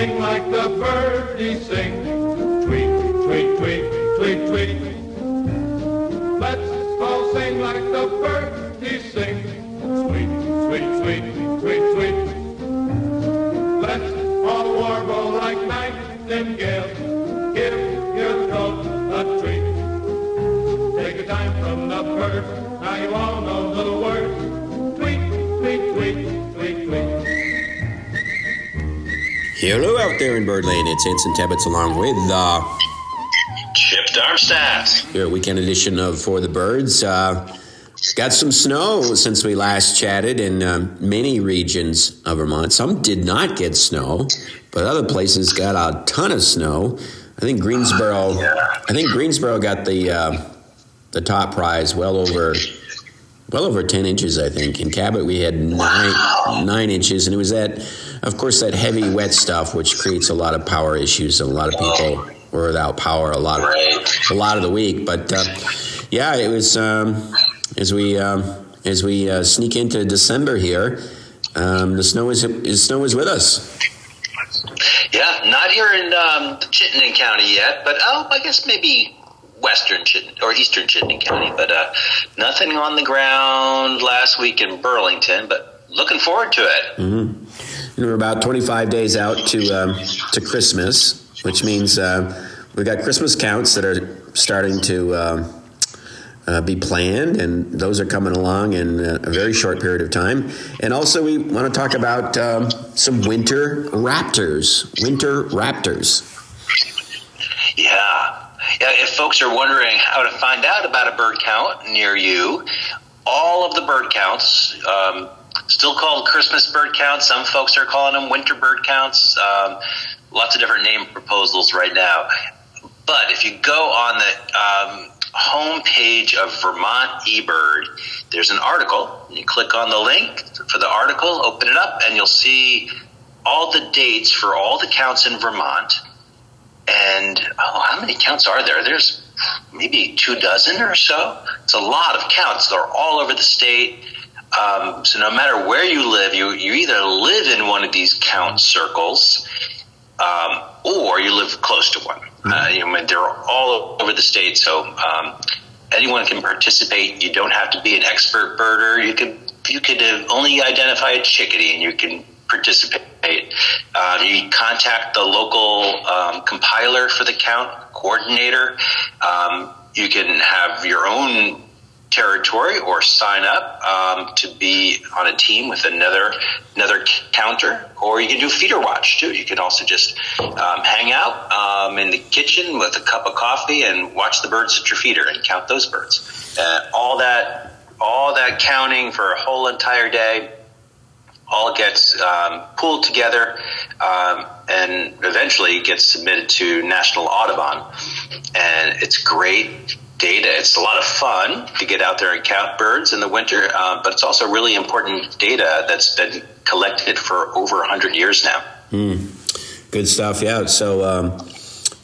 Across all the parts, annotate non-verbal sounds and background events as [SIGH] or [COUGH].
sing like the birdies sing. Tweet, tweet, tweet, tweet, tweet. Let's all sing like the birdies sing. Sweet, sweet, sweet, sweet, sweet. Hello out there in Birdland. It's Anson Tebbetts along with uh, Chip Darmstadt. your weekend edition of For the Birds. Uh, got some snow since we last chatted in um, many regions of Vermont. Some did not get snow, but other places got a ton of snow. I think Greensboro. I think Greensboro got the uh, the top prize, well over well over ten inches. I think in Cabot we had nine nine inches, and it was that, of course, that heavy wet stuff which creates a lot of power issues, and a lot of people were without power a lot of a lot of the week. But uh, yeah, it was um, as we um, as we uh, sneak into December here. Um, the snow is, is snow is with us. Yeah, not here in um, Chittenden County yet, but oh, I guess maybe western Chittenden or eastern Chittenden County, but uh, nothing on the ground last week in Burlington. But looking forward to it. We're about 25 days out to um, to Christmas, which means uh, we've got Christmas counts that are starting to um, uh, be planned, and those are coming along in a a very short period of time. And also, we want to talk about um, some winter raptors. Winter raptors. Yeah. Yeah, if folks are wondering how to find out about a bird count near you, all of the bird counts, um, still called Christmas bird counts. Some folks are calling them winter bird counts. Um, lots of different name proposals right now. But if you go on the um, homepage of Vermont eBird, there's an article. You click on the link for the article, open it up, and you'll see all the dates for all the counts in Vermont. And oh, how many counts are there? There's maybe two dozen or so. It's a lot of counts. They're all over the state. Um, so no matter where you live, you, you either live in one of these count circles um, or you live close to one. Uh, you know, they're all over the state, so um, anyone can participate. You don't have to be an expert birder. You could you could uh, only identify a chickadee, and you can participate. Um, you contact the local um, compiler for the count coordinator. Um, you can have your own territory or sign up um, to be on a team with another another counter or you can do feeder watch too. You can also just um, hang out um, in the kitchen with a cup of coffee and watch the birds at your feeder and count those birds. Uh, all that all that counting for a whole entire day all gets um, pooled together um, and eventually gets submitted to National Audubon. And it's great data. It's a lot of fun to get out there and count birds in the winter, uh, but it's also really important data that's been collected for over 100 years now. Good stuff. Yeah. So, um,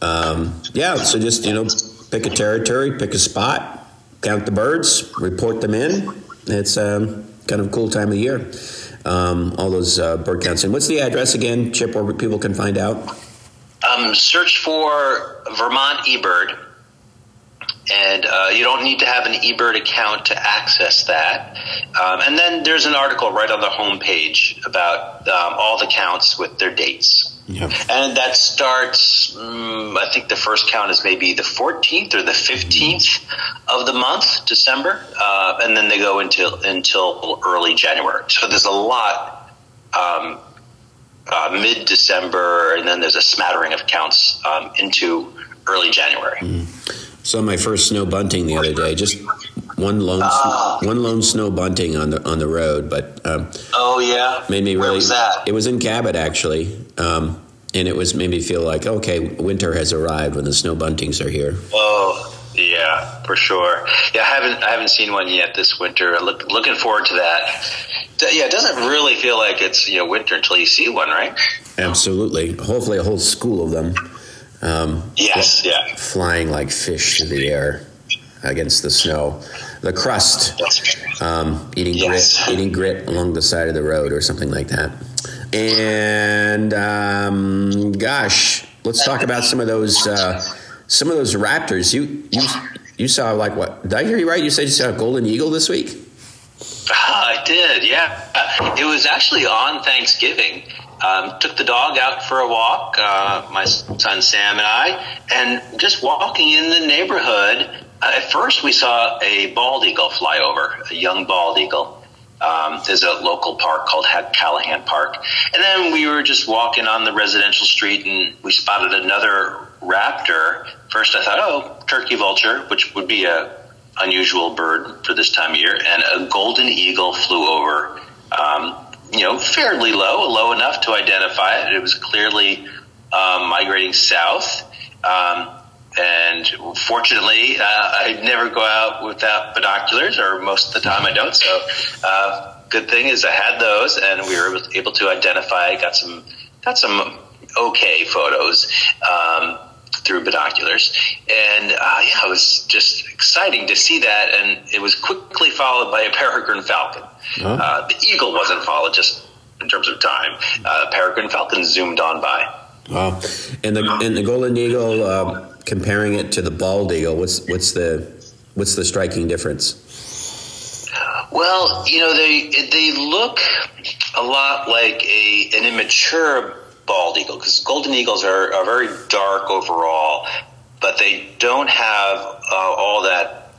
um, yeah. So just you know, pick a territory, pick a spot, count the birds, report them in. It's um, kind of a cool time of year. Um, all those uh, bird counts. And what's the address again, Chip, where people can find out? Um, search for Vermont eBird, and uh, you don't need to have an eBird account to access that. Um, and then there's an article right on the homepage about um, all the counts with their dates. Yeah. And that starts, mm, I think the first count is maybe the 14th or the 15th of the month, December, uh, and then they go until until early January. So there's a lot um, uh, mid December, and then there's a smattering of counts um, into early January. So my first snow bunting the other day, just one lone one lone snow bunting on the on the road, but um, Oh yeah, made me Where really. was that? It was in Cabot actually, um, and it was made me feel like okay, winter has arrived when the snow buntings are here. Oh yeah, for sure. Yeah, I haven't I haven't seen one yet this winter. Look, looking forward to that. Yeah, it doesn't really feel like it's you know winter until you see one, right? Absolutely. Hopefully, a whole school of them. Um, Yes, yeah. flying like fish through the air against the snow. The crust, um, eating Yes. grit, eating grit along the side of the road or something like that. And um, gosh, let's talk about some of those uh, some of those raptors. You you you saw like what? Did I hear you right? You said you saw a golden eagle this week. I did, yeah. It was actually on Thanksgiving. Um, took the dog out for a walk, uh, my son Sam and I, and just walking in the neighborhood. Uh, at first, we saw a bald eagle fly over, a young bald eagle. Um, there's a local park called Callahan Park. And then we were just walking on the residential street and we spotted another raptor. First, I thought, oh, turkey vulture, which would be a unusual bird for this time of year, and a golden eagle flew over. Um, you know, fairly low, low enough to identify it. It was clearly um, migrating south. Um, and fortunately, uh, I never go out without binoculars, or most of the time I don't. So, uh, good thing is I had those, and we were able to identify. Got some, got some okay photos um, through binoculars, and uh, yeah, it was just exciting to see that. And it was quickly followed by a peregrine falcon. Uh, the eagle wasn't followed just in terms of time. Uh, peregrine falcon zoomed on by. Wow, and the and the golden eagle, uh, comparing it to the bald eagle, what's what's the what's the striking difference? Well, you know they they look a lot like a an immature bald eagle because golden eagles are, are very dark overall, but they don't have uh, all that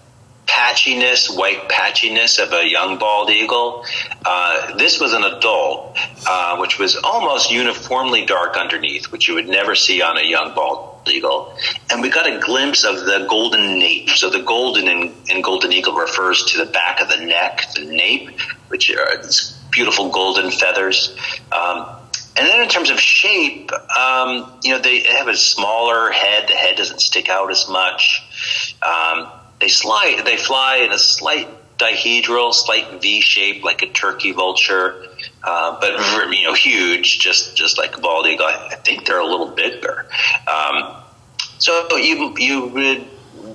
patchiness, white patchiness of a young bald eagle. Uh, this was an adult, uh, which was almost uniformly dark underneath, which you would never see on a young bald eagle. And we got a glimpse of the golden nape. So the golden in, in golden eagle refers to the back of the neck, the nape, which are these beautiful golden feathers. Um, and then in terms of shape, um, you know, they have a smaller head. The head doesn't stick out as much. Um, they slide. They fly in a slight dihedral, slight V shape, like a turkey vulture, uh, but you know, huge, just just like a bald eagle. I think they're a little bigger. Um, so you you would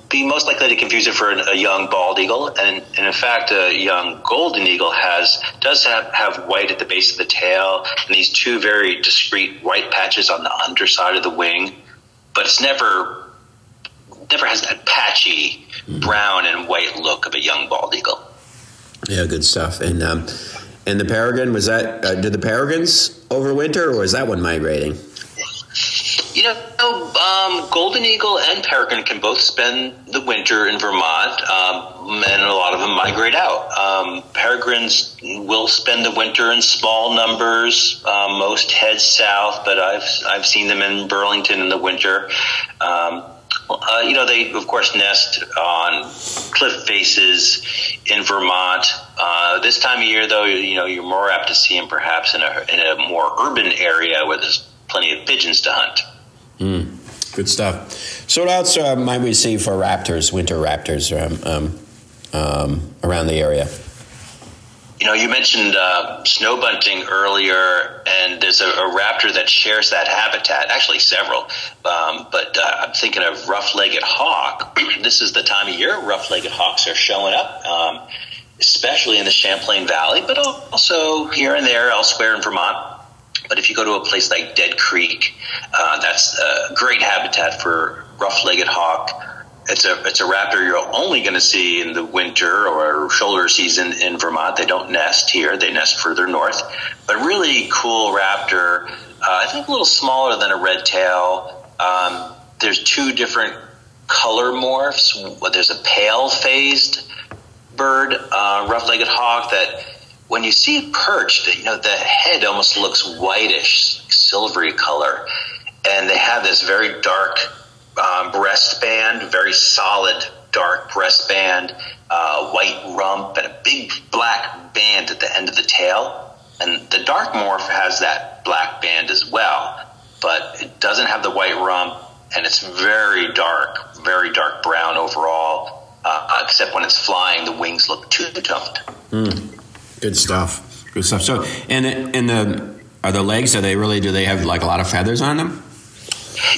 be most likely to confuse it for a young bald eagle, and, and, in fact, a young golden eagle has does have, have white at the base of the tail and these two very discrete white patches on the underside of the wing, but it's never never has that patchy brown and white look of a young bald eagle. Yeah, good stuff. And um, and the peregrine was that? Uh, did the peregrines overwinter, or is that one migrating? Um, golden eagle and peregrine can both spend the winter in Vermont, um, and a lot of them migrate out. Um, peregrines will spend the winter in small numbers. Um, most head south, but I've I've seen them in Burlington in the winter. Um, uh, you know, they of course nest on cliff faces in Vermont. Uh, this time of year, though, you know, you're more apt to see them perhaps in a in a more urban area where there's plenty of pigeons to hunt. Mm, good stuff. So, what else uh, might we see for raptors, winter raptors, um, um, um, around the area? You know, you mentioned uh, snow bunting earlier, and there's a, a, raptor that shares that habitat. Actually, several, um, but uh, I'm thinking of rough-legged hawk. [CLEARS THROAT] this is the time of year rough-legged hawks are showing up, um, especially in the Champlain Valley, but also here and there elsewhere in Vermont. But if you go to a place like Dead Creek, uh, that's a great habitat for rough-legged hawk it's a it's a raptor you're only going to see in the winter or shoulder season in Vermont. They don't nest here; they nest further north. But really cool raptor. Uh, I think a little smaller than a red tail. Um, there's two different color morphs. There's a pale phased bird, uh, rough-legged hawk that when you see it perched, you know the head almost looks whitish, silvery color, and they have this very dark um, breast band, very solid dark breast band, uh, white rump, and a big black band at the end of the tail. And the dark morph has that black band as well, but it doesn't have the white rump, and it's very dark, very dark brown overall. Uh, except when it's flying, the wings look two toned. Mm. Good stuff. Good stuff. So, and and the are the legs? Are they really? Do they have like a lot of feathers on them?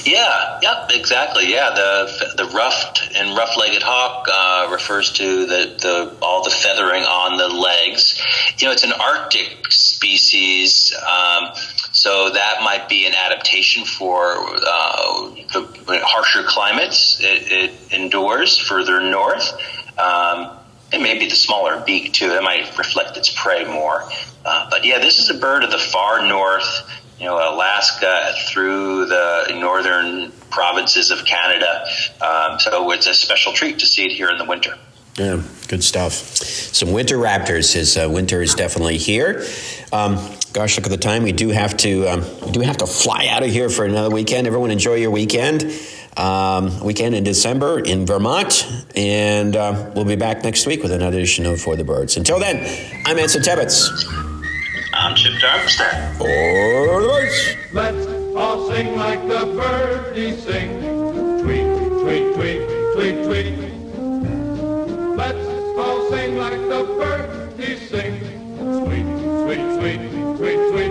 Yeah, yep, exactly. Yeah, the the ruffed and rough-legged hawk uh, refers to the, the all the feathering on the legs. You know, it's an Arctic species. Um, so that might be an adaptation for uh, the harsher climates it, it endures further north. Um, and maybe the smaller beak too. That might reflect its prey more. Uh, but yeah, this is a bird of the far north. You know, Alaska through the northern provinces of Canada. Um, so it's a special treat to see it here in the winter. Yeah, good stuff. Some winter raptors. His uh, winter is definitely here. Um, gosh, look at the time. We do have to um, we do have to fly out of here for another weekend. Everyone, enjoy your weekend. Um, weekend in December in Vermont, and uh, we'll be back next week with another edition of For the Birds. Until then, I'm Anson Tebbetts. I'm Chip Darmstadt. For the Birds. Let's all sing like the birdies sing. Tweet, tweet, tweet, tweet, tweet. Let's all sing like the birdies sing. Sweet, sweet, sweet, sweet, sweet. Let's